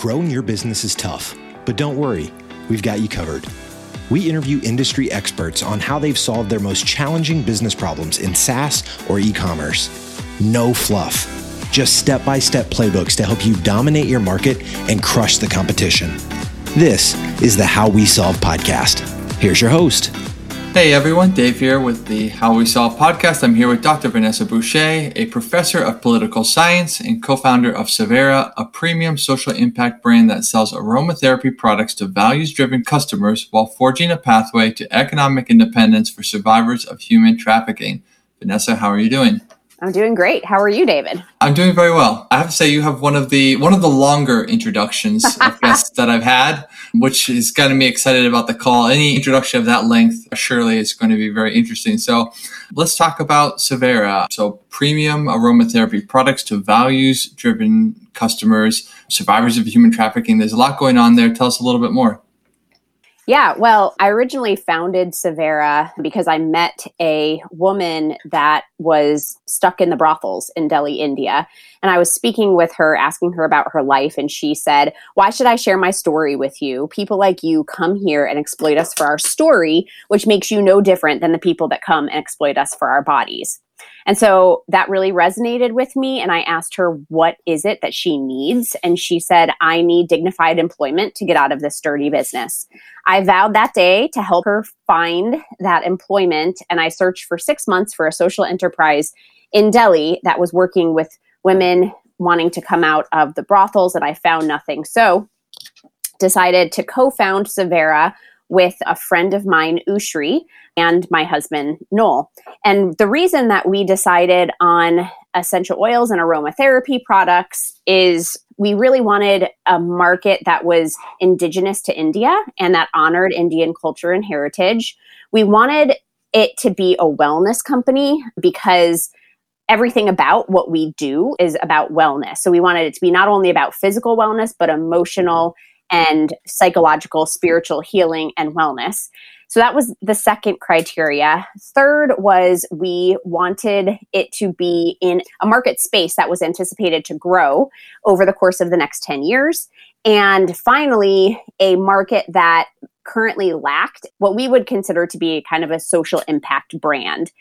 Growing your business is tough, but don't worry, we've got you covered. We interview industry experts on how they've solved their most challenging business problems in SaaS or e commerce. No fluff, just step by step playbooks to help you dominate your market and crush the competition. This is the How We Solve podcast. Here's your host. Hey everyone, Dave here with the How We Solve podcast. I'm here with Dr. Vanessa Bouché, a professor of political science and co founder of Savhera, a premium social impact brand that sells aromatherapy products to values driven customers while forging a pathway to economic independence for survivors of human trafficking. Vanessa, how are you doing? I'm doing great. How are you, David? I'm doing very well. I have to say you have one of the one of the longer introductions of guests that I've had, which is getting me excited about the call. Any introduction of that length surely is going to be very interesting. So let's talk about Savhera. So premium aromatherapy products to values driven customers, survivors of human trafficking. There's a lot going on there. Tell us a little bit more. Yeah, well, I originally founded Savhera because I met a woman that was stuck in the brothels in Delhi, India. And I was speaking with her, asking her about her life. And she said, Why should I share my story with you? People like you come here and exploit us for our story, which makes you no different than the people that come and exploit us for our bodies. And so that really resonated with me. And I asked her, what is it that she needs? And she said, I need dignified employment to get out of this dirty business. I vowed that day to help her find that employment. And I searched for six months for a social enterprise in Delhi that was working with women wanting to come out of the brothels. And I found nothing. So decided to co-found Savhera with a friend of mine, Ushri, and my husband, Noel. And the reason that we decided on essential oils and aromatherapy products is we really wanted a market that was indigenous to India and that honored Indian culture and heritage. We wanted it to be a wellness company because everything about what we do is about wellness. So we wanted it to be not only about physical wellness, but emotional and psychological, spiritual healing and wellness. So that was the second criteria. Third was we wanted it to be in a market space that was anticipated to grow over the course of the next 10 years. And finally, a market that currently lacked what we would consider to be kind of a social impact brand.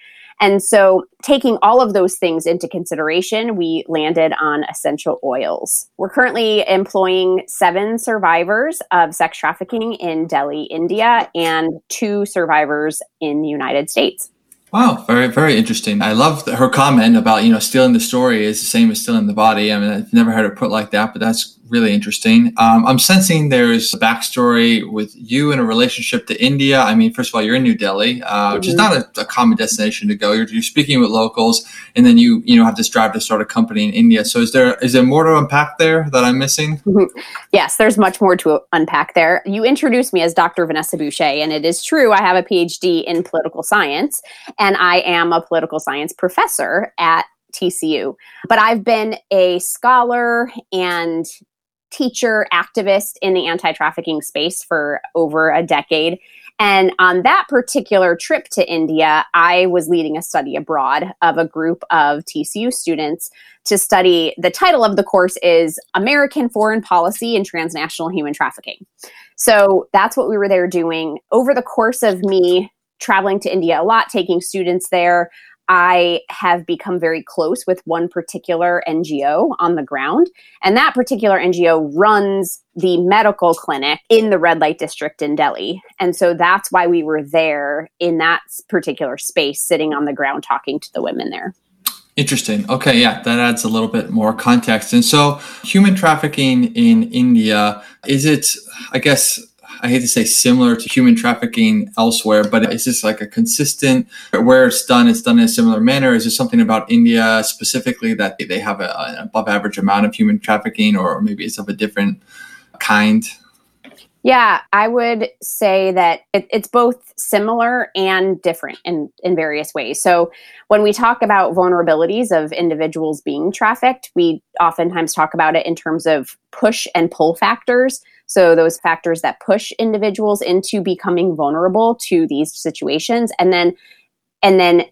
And so, taking all of those things into consideration, we landed on essential oils. We're currently employing seven survivors of sex trafficking in Delhi, India, and two survivors in the United States. Wow, very very interesting. I love her comment about you know stealing the story is the same as stealing the body. I mean, I've never heard it put like that, but that's really interesting. Um, I'm sensing there's a backstory with you in a relationship to India. I mean, first of all, you're in New Delhi, uh, which is mm-hmm. not a, a, common destination to go. You're, you're, speaking with locals, and then you you know have this drive to start a company in India. So is there is there more to unpack there that I'm missing? Mm-hmm. Yes, there's much more to unpack there. You introduced me as Dr. Vanessa Bouché, and it is true. I have a PhD in political science, and I am a political science professor at TCU. But I've been a scholar and teacher activist in the anti trafficking space for over a decade. And on that particular trip to India, I was leading a study abroad of a group of TCU students to study. The title of the course is American Foreign Policy and Transnational Human Trafficking. So that's what we were there doing. Over the course of me traveling to India a lot, taking students there, I have become very close with one particular NGO on the ground. And that particular NGO runs the medical clinic in the red light district in Delhi. And so that's why we were there in that particular space, sitting on the ground talking to the women there. Interesting. Okay, yeah, that adds a little bit more context. And so, human trafficking in India, is it, I guess, I hate to say similar to human trafficking elsewhere, but is this like a consistent where it's done? It's done in a similar manner. Is there something about India specifically that they have a, an above average amount of human trafficking, or maybe it's of a different kind? Yeah, I would say that it, it's both similar and different in, in various ways. So, when we talk about vulnerabilities of individuals being trafficked, we oftentimes talk about it in terms of push and pull factors. So, those factors that push individuals into becoming vulnerable to these situations, and then, and then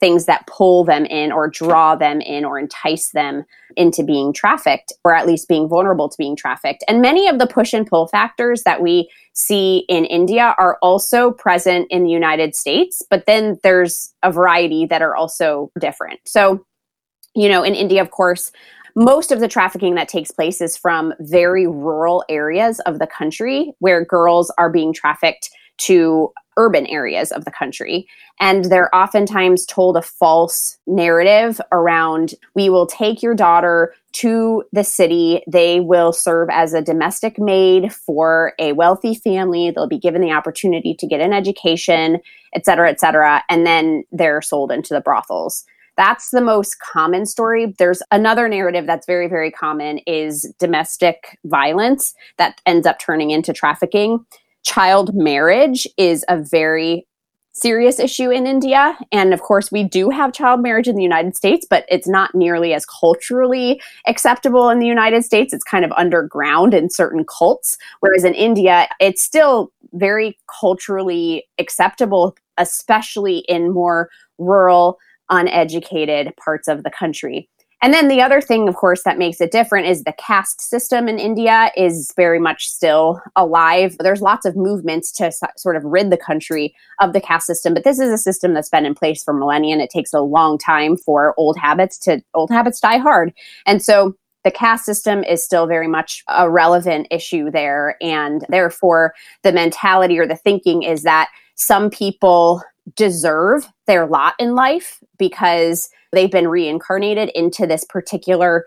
things that pull them in or draw them in or entice them into being trafficked or at least being vulnerable to being trafficked. And many of the push and pull factors that we see in India are also present in the United States, but then there's a variety that are also different. So, you know, in India, of course, most of the trafficking that takes place is from very rural areas of the country where girls are being trafficked to urban areas of the country. And they're oftentimes told a false narrative around we will take your daughter to the city. They will serve as a domestic maid for a wealthy family. They'll be given the opportunity to get an education, et cetera, et cetera. And then they're sold into the brothels. That's the most common story. There's another narrative that's very, very common is domestic violence that ends up turning into trafficking child marriage is a very serious issue in India. And of course, we do have child marriage in the United States, but it's not nearly as culturally acceptable in the United States. It's kind of underground in certain cults. Whereas in India, it's still very culturally acceptable, especially in more rural, uneducated parts of the country. And then the other thing, of course, that makes it different is the caste system in India is very much still alive. There's lots of movements to sort of rid the country of the caste system, but this is a system that's been in place for millennia and it takes a long time for old habits to old habits die hard. And so the caste system is still very much a relevant issue there. And therefore, the mentality or the thinking is that some people deserve their lot in life because they've been reincarnated into this particular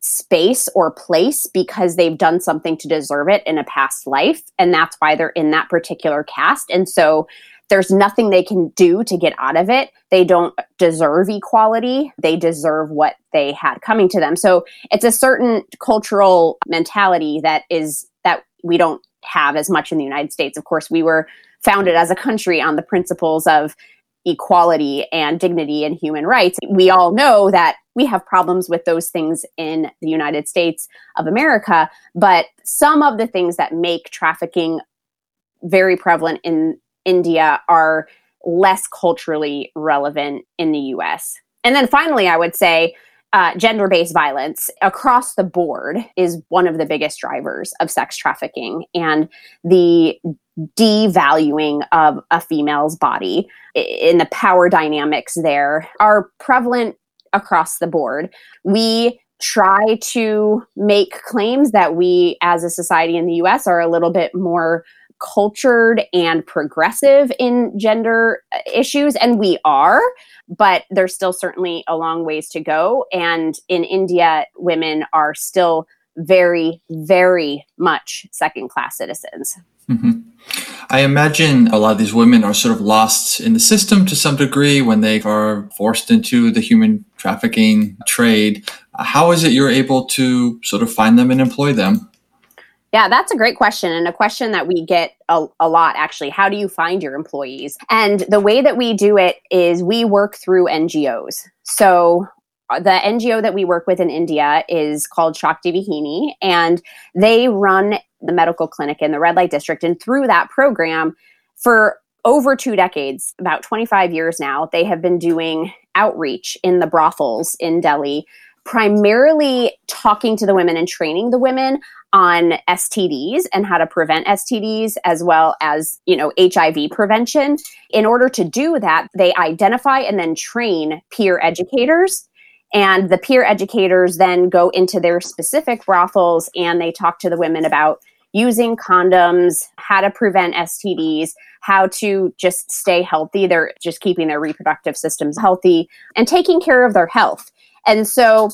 space or place because they've done something to deserve it in a past life. And that's why they're in that particular caste. And so there's nothing they can do to get out of it. They don't deserve equality. They deserve what they had coming to them. So it's a certain cultural mentality that is that we don't have as much in the United States. Of course, we were founded as a country on the principles of equality and dignity and human rights. We all know that we have problems with those things in the United States of America, but some of the things that make trafficking very prevalent in India are less culturally relevant in the US. And then finally, I would say uh, gender based violence across the board is one of the biggest drivers of sex trafficking. And the devaluing of a female's body in the power dynamics there are prevalent across the board. We try to make claims that we as a society in the US are a little bit more cultured and progressive in gender uh, issues and we are but there's still certainly a long ways to go and in India women are still very very much second class citizens mm-hmm. I imagine a lot of these women are sort of lost in the system to some degree when they are forced into the human trafficking trade. How is it you're able to sort of find them and employ them? Yeah, that's a great question, and a question that we get a, a, lot actually. How do you find your employees? And the way that we do it is we work through NGOs. So uh, the NGO that we work with in India is called Shakti Vahini, and they run the medical clinic in the red light district. And through that program, for over two decades, about 25 years now, they have been doing outreach in the brothels in Delhi, primarily talking to the women and training the women on STDs and how to prevent STDs as well as, you know, HIV prevention. In order to do that, they identify and then train peer educators and the peer educators then go into their specific brothels and they talk to the women about using condoms, how to prevent STDs, how to just stay healthy. They're just keeping their reproductive systems healthy and taking care of their health. And so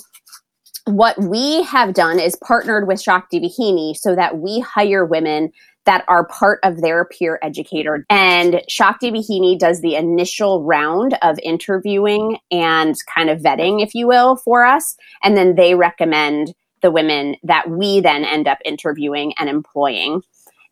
what we have done is partnered with Shakti Vahini so that we hire women that are part of their peer educator. And Shakti Vahini does the initial round of interviewing and kind of vetting, if you will, for us. And then they recommend the women that we then end up interviewing and employing.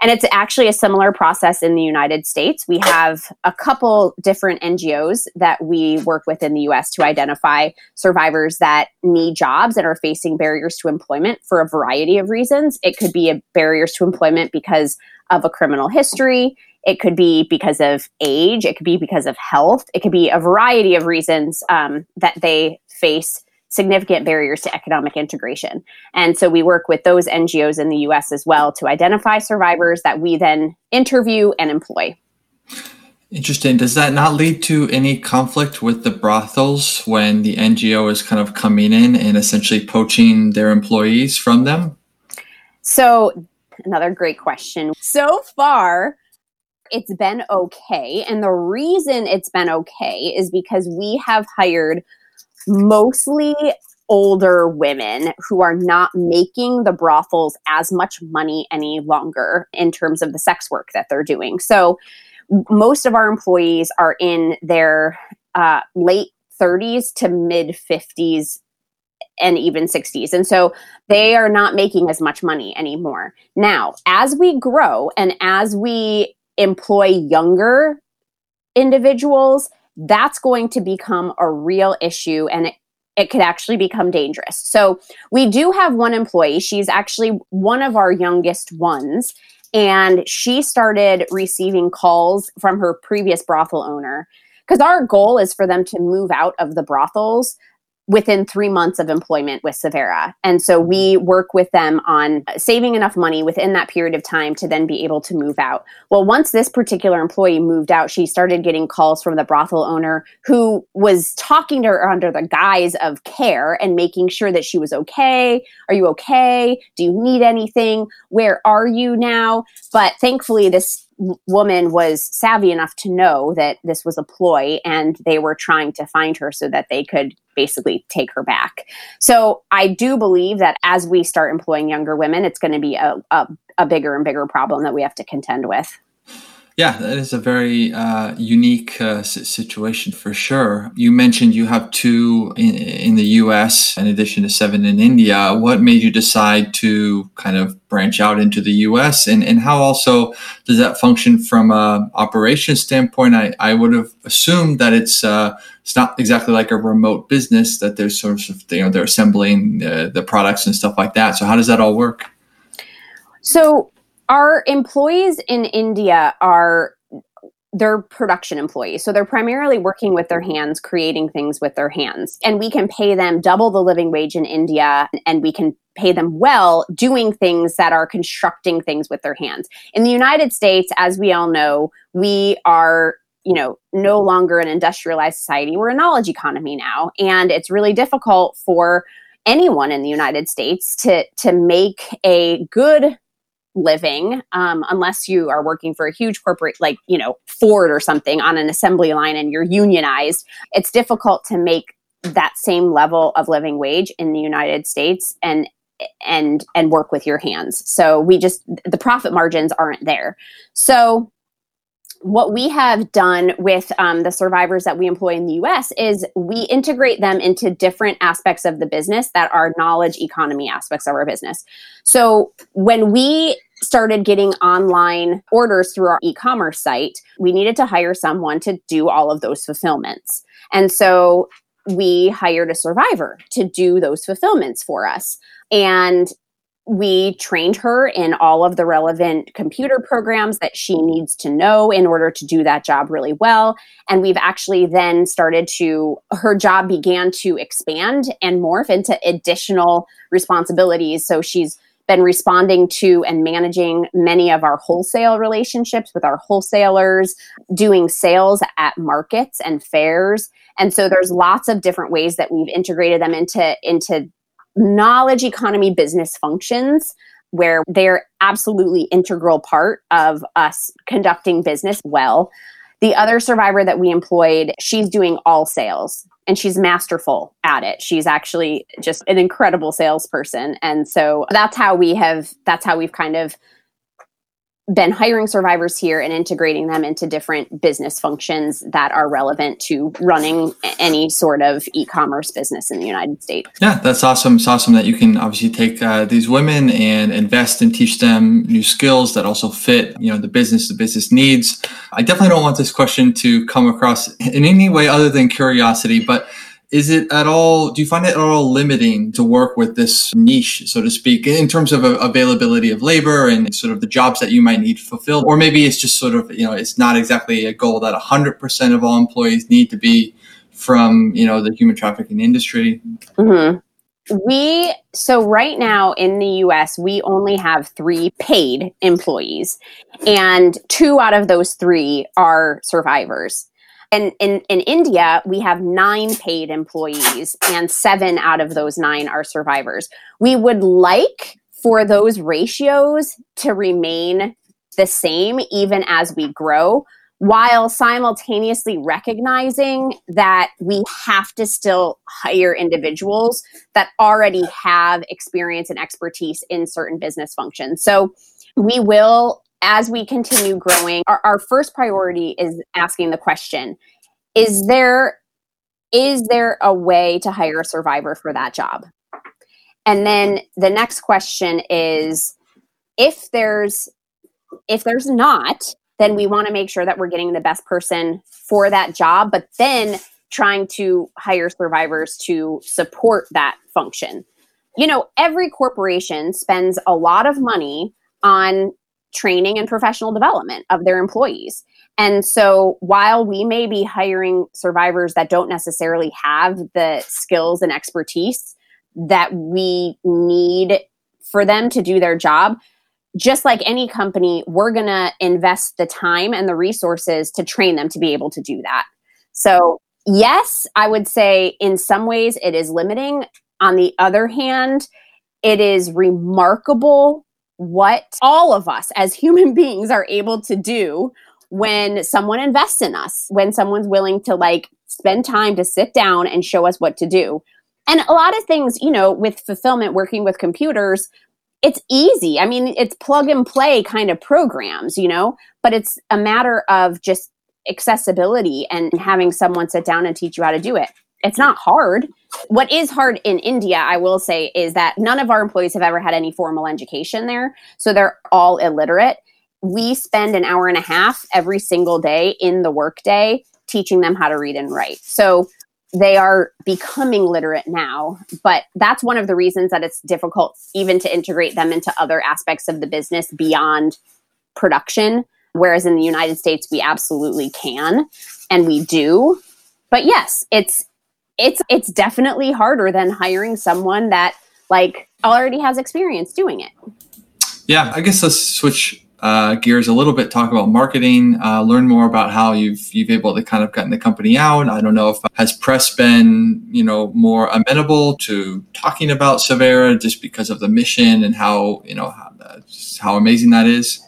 And it's actually a similar process in the United States. We have a couple different NGOs that we work with in the US to identify survivors that need jobs and are facing barriers to employment for a variety of reasons. It could be barriers to employment because of a criminal history. It could be because of age. It could be because of health. It could be a variety of reasons um, that they face significant barriers to economic integration. And so we work with those NGOs in the US as well to identify survivors that we then interview and employ. Interesting. Does that not lead to any conflict with the brothels when the NGO is kind of coming in and essentially poaching their employees from them? So, another great question. So far, it's been okay. And the reason it's been okay is because we have hired mostly older women who are not making the brothels as much money any longer in terms of the sex work that they're doing. So most of our employees are in their uh, late 30s to mid 50s and even 60s. And so they are not making as much money anymore. Now, as we grow and as we employ younger individuals, that's going to become a real issue and it, it could actually become dangerous. So we do have one employee. She's actually one of our youngest ones. And she started receiving calls from her previous brothel owner because our goal is for them to move out of the brothels within three months of employment with Savhera. And so we work with them on saving enough money within that period of time to then be able to move out. Well, once this particular employee moved out, she started getting calls from the brothel owner who was talking to her under the guise of care and making sure that she was okay. Are you okay? Do you need anything? Where are you now? But thankfully, this woman was savvy enough to know that this was a ploy and they were trying to find her so that they could basically take her back. So I do believe that as we start employing younger women, it's going to be a, a, a bigger and bigger problem that we have to contend with. Yeah, that is a very uh, unique uh, situation for sure. You mentioned you have two in, in, the US in addition to seven in India. What made you decide to kind of branch out into the US? And, and how also does that function from a operation standpoint? I, I would have assumed that it's uh, it's not exactly like a remote business that there's sort of, you know, they're assembling uh, the products and stuff like that. So how does that all work? So our employees in India are they're production employees. So they're primarily working with their hands, creating things with their hands. And we can pay them double the living wage in India and we can pay them well doing things that are constructing things with their hands. In the United States, as we all know, we are you know no longer an industrialized society we're a knowledge economy now and it's really difficult for anyone in the united states to to make a good living um, unless you are working for a huge corporate like you know ford or something on an assembly line and you're unionized it's difficult to make that same level of living wage in the united states and and and work with your hands so we just the profit margins aren't there so what we have done with um, the survivors that we employ in the US is we integrate them into different aspects of the business that are knowledge economy aspects of our business. So when we started getting online orders through our e-commerce site, we needed to hire someone to do all of those fulfillments. And so we hired a survivor to do those fulfillments for us. And we trained her in all of the relevant computer programs that she needs to know in order to do that job really well. And we've actually then started to, her job began to expand and morph into additional responsibilities. So she's been responding to and managing many of our wholesale relationships with our wholesalers, doing sales at markets and fairs. And so there's lots of different ways that we've integrated them into, into knowledge economy business functions where they're absolutely integral part of us conducting business well. The other survivor that we employed, she's doing all sales and she's masterful at it. She's actually just an incredible salesperson. And so that's how we have that's how we've kind of been hiring survivors here and integrating them into different business functions that are relevant to running any sort of e-commerce business in the United States. Yeah, that's awesome. It's awesome that you can obviously take uh, these women and invest and teach them new skills that also fit, you know, the business, the business needs. I definitely don't want this question to come across in any way other than curiosity, but is it at all do you find it at all limiting to work with this niche so to speak in terms of availability of labor and sort of the jobs that you might need fulfilled? Or maybe it's just sort of you know it's not exactly a goal that 100% of all employees need to be from you know the human trafficking industry? Mm-hmm. we so right now in the us we only have three paid employees and two out of those three are survivors and in, in India, we have nine paid employees, and seven out of those nine are survivors. We would like for those ratios to remain the same even as we grow, while simultaneously recognizing that we have to still hire individuals that already have experience and expertise in certain business functions. So we will as we continue growing, our, our first priority is asking the question is there is there a way to hire a survivor for that job? And then the next question is if there's if there's not then we want to make sure that we're getting the best person for that job but then trying to hire survivors to support that function. You know every corporation spends a lot of money on training and professional development of their employees. And so while we may be hiring survivors that don't necessarily have the skills and expertise that we need for them to do their job, just like any company, we're going to invest the time and the resources to train them to be able to do that. So, yes, I would say in some ways it is limiting. On the other hand, it is remarkable what all of us as human beings are able to do when someone invests in us, when someone's willing to like spend time to sit down and show us what to do. And a lot of things, you know, with fulfillment working with computers, it's easy. I mean, it's plug and play kind of programs, you know, but it's a matter of just accessibility and having someone sit down and teach you how to do it it's not hard. What is hard in India, I will say, is that none of our employees have ever had any formal education there. So they're all illiterate. We spend an hour and a half every single day in the workday teaching them how to read and write. So they are becoming literate now, but that's one of the reasons that it's difficult even to integrate them into other aspects of the business beyond production. Whereas in the United States, we absolutely can and we do. But yes, it's it's it's definitely harder than hiring someone that like already has experience doing it. Yeah, I guess let's switch uh, gears a little bit. Talk about marketing. Uh, learn more about how you've you've able to kind of gotten the company out. I don't know if has press been you know more amenable to talking about Savhera just because of the mission and how you know how, uh, how amazing that is.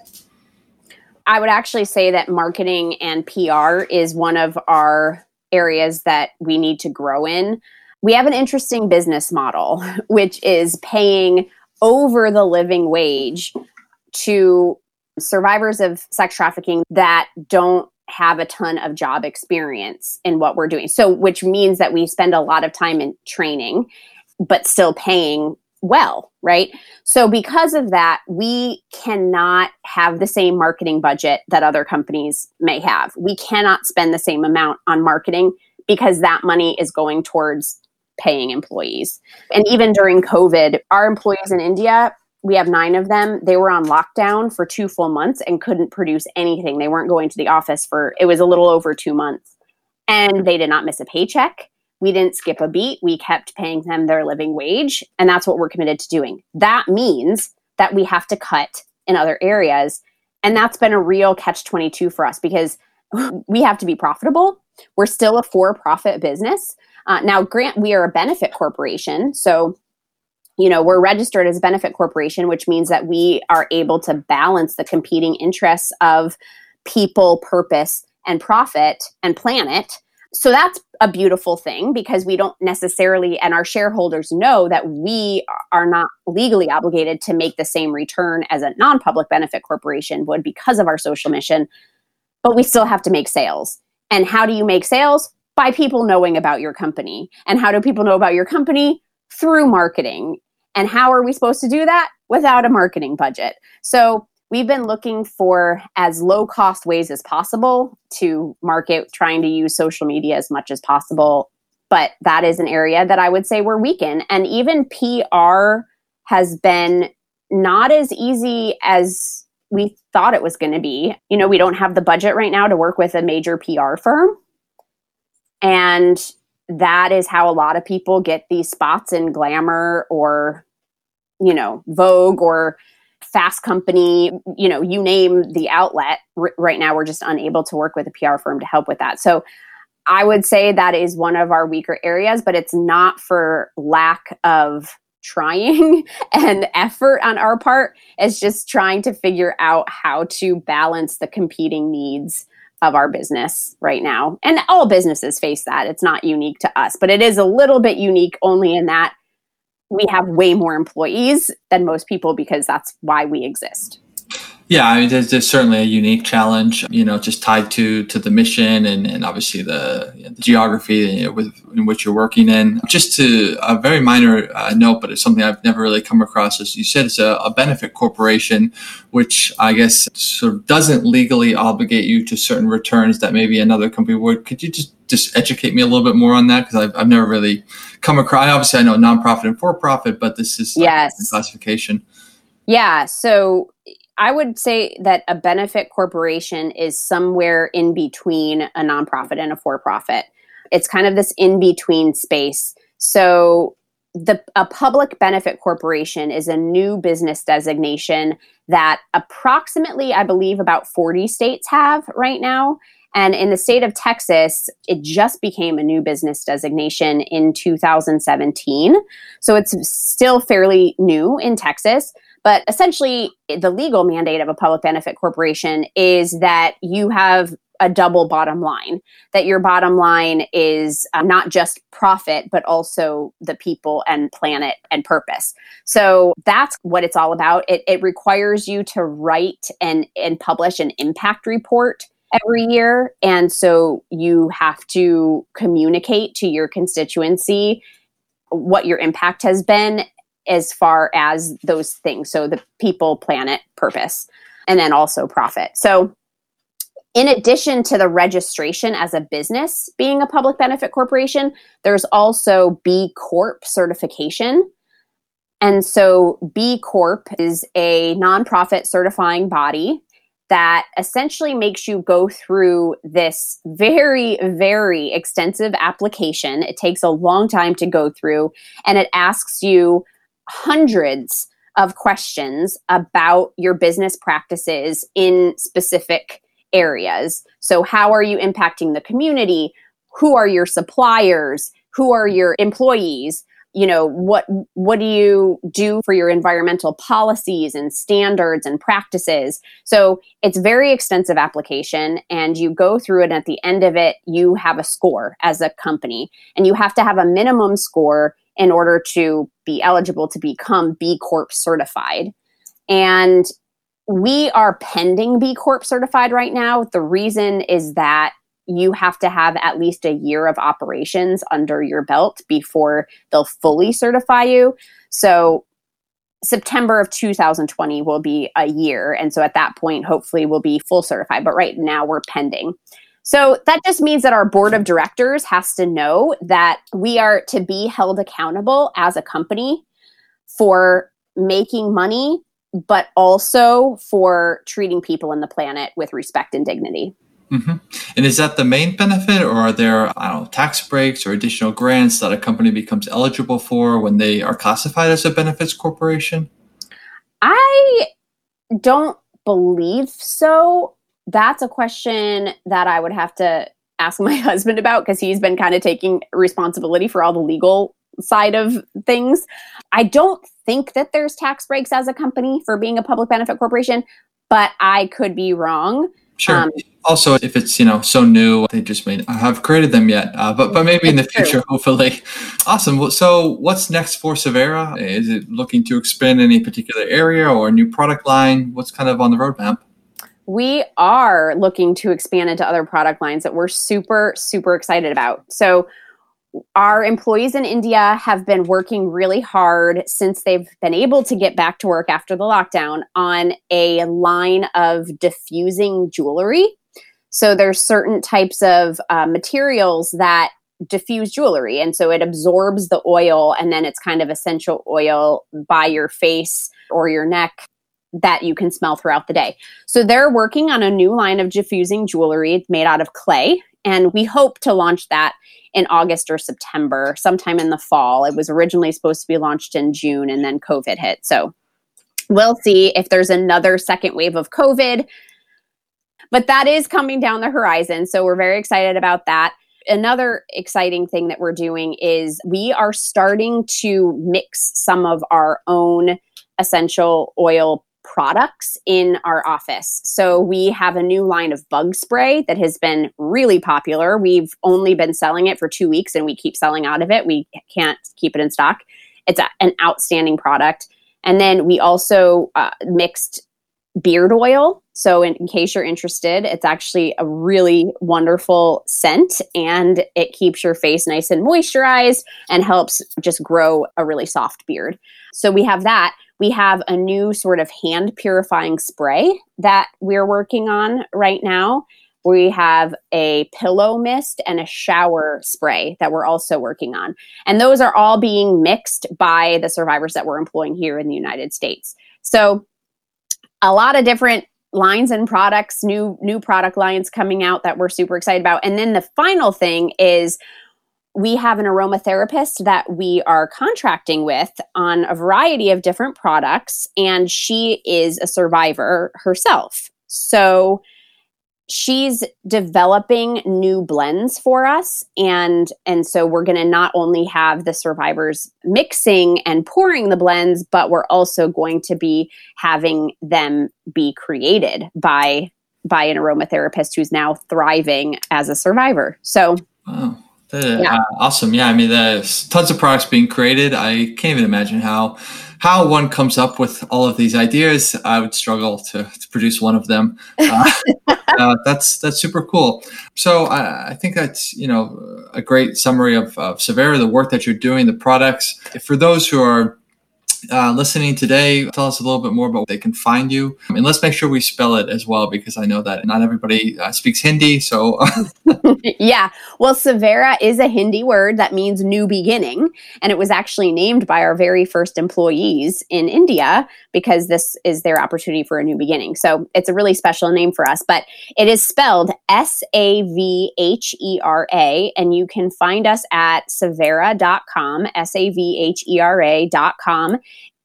I would actually say that marketing and PR is one of our areas that we need to grow in. We have an interesting business model, which is paying over the living wage to survivors of sex trafficking that don't have a ton of job experience in what we're doing. So, which means that we spend a lot of time in training, but still paying well, right? So, because of that, we cannot have the same marketing budget that other companies may have. We cannot spend the same amount on marketing because that money is going towards paying employees. And even during COVID, our employees in India, we have nine of them, they were on lockdown for two full months and couldn't produce anything. They weren't going to the office for, it was a little over two months. And they did not miss a paycheck we didn't skip a beat. We kept paying them their living wage. And that's what we're committed to doing. That means that we have to cut in other areas. And that's been a real catch 22 for us because we have to be profitable. We're still a for profit business. Uh, now, grant, we are a benefit corporation. So, you know, we're registered as a benefit corporation, which means that we are able to balance the competing interests of people, purpose, and profit and planet so that's a beautiful thing because we don't necessarily, and our shareholders know that we are not legally obligated to make the same return as a non public benefit corporation would because of our social mission, but we still have to make sales. And how do you make sales? By people knowing about your company. And how do people know about your company? Through marketing. And how are we supposed to do that? Without a marketing budget. So we've been looking for as low cost ways as possible to market, trying to use social media as much as possible. but that is an area that I would say we're weak in. And even PR has been not as easy as we thought it was going to be. You know, we don't have the budget right now to work with a major PR firm. And that is how a lot of people get these spots in Glamour or, you know, Vogue or Fast Company, you know, you name the outlet. R- right now, we're just unable to work with a PR firm to help with that. So I would say that is one of our weaker areas, but it's not for lack of trying and effort on our part. It's just trying to figure out how to balance the competing needs of our business right now. And all businesses face that. It's not unique to us, but it is a little bit unique only in that we have way more employees than most people because that's why we exist. Yeah, I mean, there's, there's, certainly a unique challenge, you know, just tied to to the mission and, and obviously the, you know, the geography you know, with, in which you're working in. Just to a very minor uh, note, but it's something I've never really come across. As you said, it's a, a, benefit corporation, which I guess sort of doesn't legally obligate you to certain returns that maybe another company would. Could you just just educate me a little bit more on that because I've, I've never really come across. Obviously, I know nonprofit and for profit, but this is yes classification. Yeah, so I would say that a benefit corporation is somewhere in between a nonprofit and a for profit. It's kind of this in between space. So, the a public benefit corporation is a new business designation that approximately, I believe, about 40 states have right now. And in the state of Texas, it just became a new business designation in 2017. So it's still fairly new in Texas. But essentially, the legal mandate of a public benefit corporation is that you have a double bottom line, that your bottom line is uh, not just profit, but also the people and planet and purpose. So that's what it's all about. It, it requires you to write and, and publish an impact report every year. And so you have to communicate to your constituency what your impact has been as far as those things. So the people, planet, purpose, and then also profit. So in addition to the registration as a business being a public benefit corporation, there's also B Corp certification. And so B Corp is a nonprofit certifying body that essentially makes you go through this very, very extensive application. It takes a long time to go through, and it asks you hundreds of questions about your business practices in specific areas. So, how are you impacting the community? Who are your suppliers? Who are your employees? You know, what what do you do for your environmental policies and standards and practices? So, it's very extensive application and you go through it and at the end of it you have a score as a company and you have to have a minimum score in order to be eligible to become B Corp certified. And we are pending B Corp certified right now. The reason is that you have to have at least a year of operations under your belt before they'll fully certify you. So September of 2020 will be a year. And so at that point, hopefully, we'll be full certified. But right now, we're pending. So that just means that our board of directors has to know that we are to be held accountable as a company for making money, but also for treating people in the planet with respect and dignity. Mm-hmm. And is that the main benefit, or are there I don't know tax breaks or additional grants that a company becomes eligible for when they are classified as a benefits corporation? I don't believe so that's a question that I would have to ask my husband about because he's been kind of taking responsibility for all the legal side of things. I don't think that there's tax breaks as a company for being a public benefit corporation, but I could be wrong. Sure. Um, also, if it's you know so new, they just may not have created them yet. Uh, but but maybe in the future, hopefully. Awesome. So what's next for Savhera? Is it looking to expand any particular area or a new product line? What's kind of on the roadmap? we are looking to expand into other product lines that we're super, super excited about. So, our employees in India have been working really hard since they've been able to get back to work after the lockdown on a line of diffusing jewelry. So, there's certain types of uh, materials that diffuse jewelry. And so it absorbs the oil and then it's kind of essential oil by your face or your neck that you can smell throughout the day. So they're working on a new line of diffusing jewelry made out of clay. And we hope to launch that in August or September, sometime in the fall. It was originally supposed to be launched in June and then COVID hit. So we'll see if there's another second wave of COVID. But that is coming down the horizon. So we're very excited about that. Another exciting thing that we're doing is we are starting to mix some of our own essential oil products in our office. So we have a new line of bug spray that has been really popular. We've only been selling it for two weeks and we keep selling out of it. We can't keep it in stock. It's a, an outstanding product. And then we also uh, mixed beard oil. So, in, in, case you're interested, it's actually a really wonderful scent and it keeps your face nice and moisturized and helps just grow a really soft beard. So, we have that. We have a new sort of hand purifying spray that we're working on right now. We have a pillow mist and a shower spray that we're also working on. And those are all being mixed by the survivors that we're employing here in the United States. So, a lot of different lines and products, new new product lines coming out that we're super excited about. And then the final thing is we have an aromatherapist that we are contracting with on a variety of different products, and she is a survivor herself. So she's developing new blends for us and and so we're going to not only have the survivors mixing and pouring the blends but we're also going to be having them be created by by an aromatherapist who's now thriving as a survivor so wow yeah. Uh, awesome. Yeah. I mean, there's tons of products being created. I can't even imagine how how one comes up with all of these ideas. I would struggle to, to produce one of them. Uh, uh, that's that's super cool. So I, I, think that's you know a great summary of, of Savhera, the work that you're doing, the products. For those who are uh, listening today, tell us a little bit more about what they can find you. And let's make sure we spell it as well, because I know that not everybody uh, speaks Hindi. So, yeah. Well, Savhera is a Hindi word that means new beginning. And it was actually named by our very first employees in India because this is their opportunity for a new beginning. So, it's a really special name for us, but it is spelled S A V H E R A. And you can find us at savhera.com, S A V H E R A.com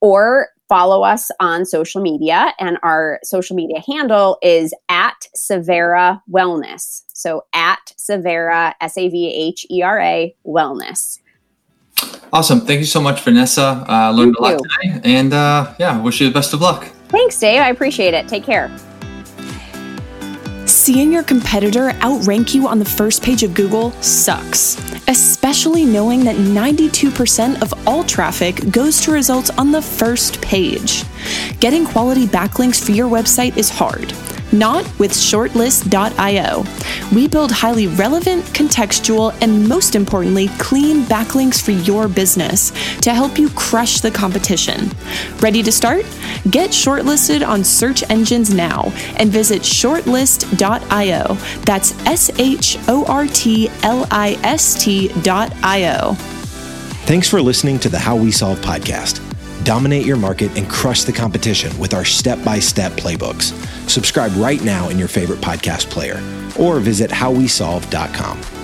or follow us on social media. And our social media handle is at Savhera Wellness. So at Savhera, S A V H E R A Wellness. Awesome. Thank you so much, Vanessa. Uh, learned Thank a lot you. today. And uh, yeah, wish you the best of luck. Thanks, Dave. I appreciate it. Take care. Seeing your competitor outrank you on the first page of Google sucks, especially knowing that 92% of all traffic goes to results on the first page. Getting quality backlinks for your website is hard not with shortlist.io. We build highly relevant, contextual, and most importantly, clean backlinks for your business to help you crush the competition. Ready to start? Get shortlisted on search engines now and visit shortlist.io. That's S H O R T L I S T.io. Thanks for listening to the How We Solve podcast. Dominate your market and crush the competition with our step by step playbooks. Subscribe right now in your favorite podcast player or visit howwesolve.com.